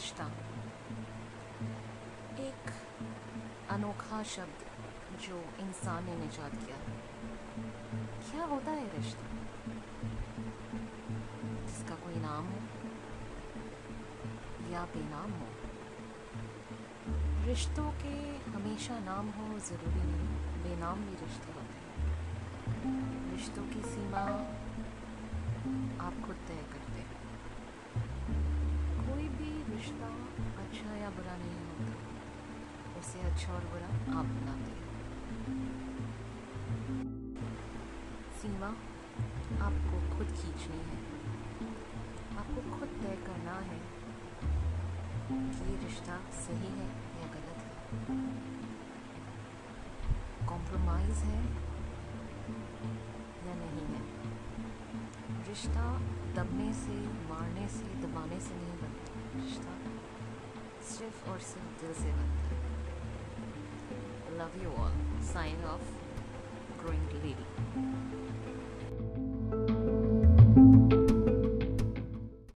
रिश्ता एक अनोखा शब्द जो इंसान ने निजात किया। क्या होता है रिश्ता? जिसका कोई नाम हो? या बेनाम हो? रिश्तों के हमेशा नाम हो ज़रूरी नहीं, बेनाम भी रिश्ते होते हैं। रिश्तों की सीमा आप खुद तय रिश्ता अच्छा या बुरा नहीं होता उसे अच्छा और बुरा आप बनाते हैं। सीमा, आपको खुद खींचनी है। आपको खुद तय करना है कि ये रिश्ता सही है या गलत है। कॉम्प्रोमाइज़ है या नहीं है? रिश्ता दबने से, मारने से, दबाने से नहीं बनता। रिश्ता Love you all. Sign off. Growing Lady.